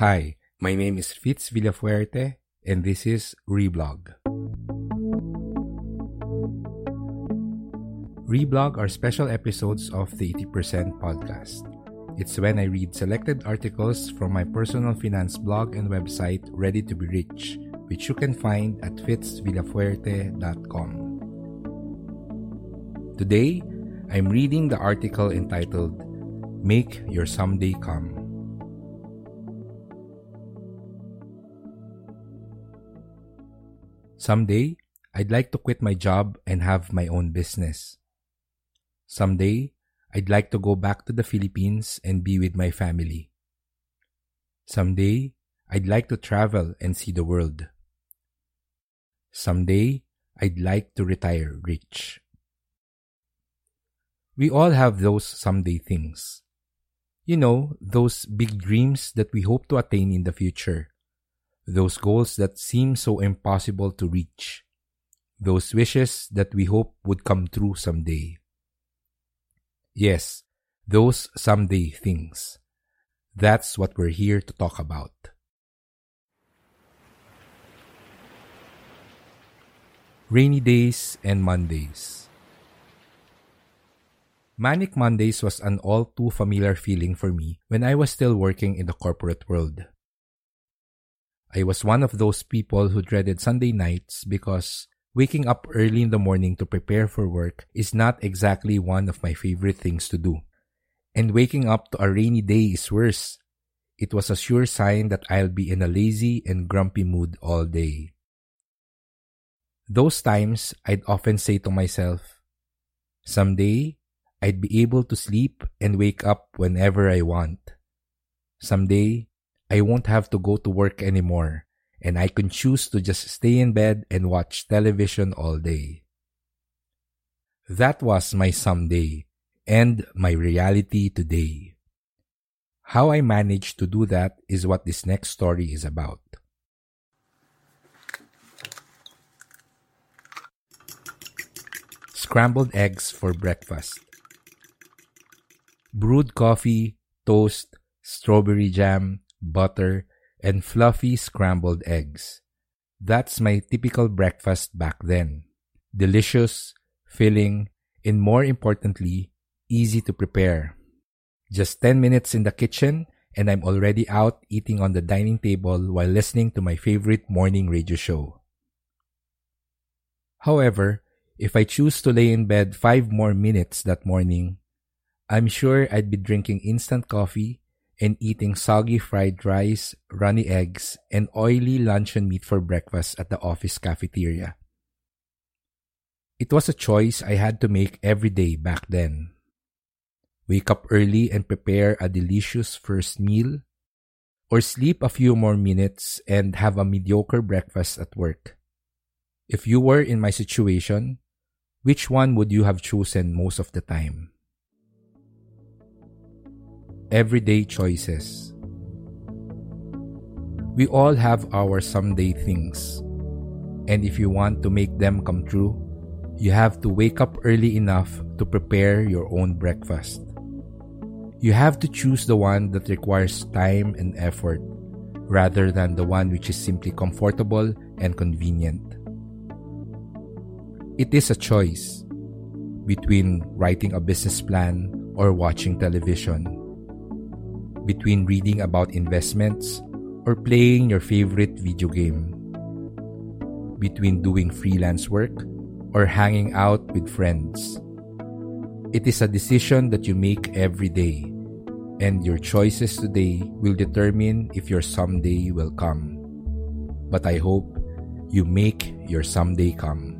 Hi, my name is Fitz Villafuerte, and this is Reblog. Reblog are special episodes of the 80% podcast. It's when I read selected articles from my personal finance blog and website, Ready to Be Rich, which you can find at fitzvillafuerte.com. Today, I'm reading the article entitled Make Your Someday Come. Someday, I'd like to quit my job and have my own business. Someday, I'd like to go back to the Philippines and be with my family. Someday, I'd like to travel and see the world. Someday, I'd like to retire rich. We all have those someday things. You know, those big dreams that we hope to attain in the future. Those goals that seem so impossible to reach. Those wishes that we hope would come true someday. Yes, those someday things. That's what we're here to talk about. Rainy Days and Mondays. Manic Mondays was an all too familiar feeling for me when I was still working in the corporate world. I was one of those people who dreaded Sunday nights because Waking up early in the morning to prepare for work is not exactly one of my favorite things to do. And waking up to a rainy day is worse. It was a sure sign that I'll be in a lazy and grumpy mood all day. Those times, I'd often say to myself, Someday, I'd be able to sleep and wake up whenever I want. Someday, I won't have to go to work anymore and I can choose to just stay in bed and watch television all day. That was my someday and my reality today. How I managed to do that is what this next story is about. Scrambled eggs for breakfast. Brewed coffee, toast, strawberry jam, butter, and fluffy scrambled eggs. That's my typical breakfast back then. Delicious, filling, and more importantly, easy to prepare. Just 10 minutes in the kitchen and I'm already out eating on the dining table while listening to my favorite morning radio show. However, if I choose to lay in bed 5 more minutes that morning, I'm sure I'd be drinking instant coffee and eating soggy fried rice, runny eggs, and oily luncheon meat for breakfast at the office cafeteria. It was a choice I had to make every day back then. Wake up early and prepare a delicious first meal, or sleep a few more minutes and have a mediocre breakfast at work. If you were in my situation, which one would you have chosen most of the time? Everyday choices. We all have our someday things. And if you want to make them come true, you have to wake up early enough to prepare your own breakfast. You have to choose the one that requires time and effort rather than the one which is simply comfortable and convenient. It is a choice between writing a business plan or watching television between reading about investments or playing your favorite video game, between doing freelance work or hanging out with friends. It is a decision that you make every day, and your choices today will determine if your someday will come. But I hope you make your someday come.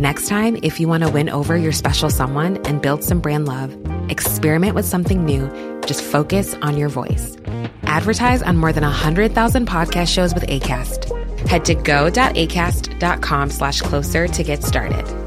Next time, if you want to win over your special someone and build some brand love, experiment with something new. Just focus on your voice. Advertise on more than 100,000 podcast shows with ACAST. Head to go.acast.com slash closer to get started.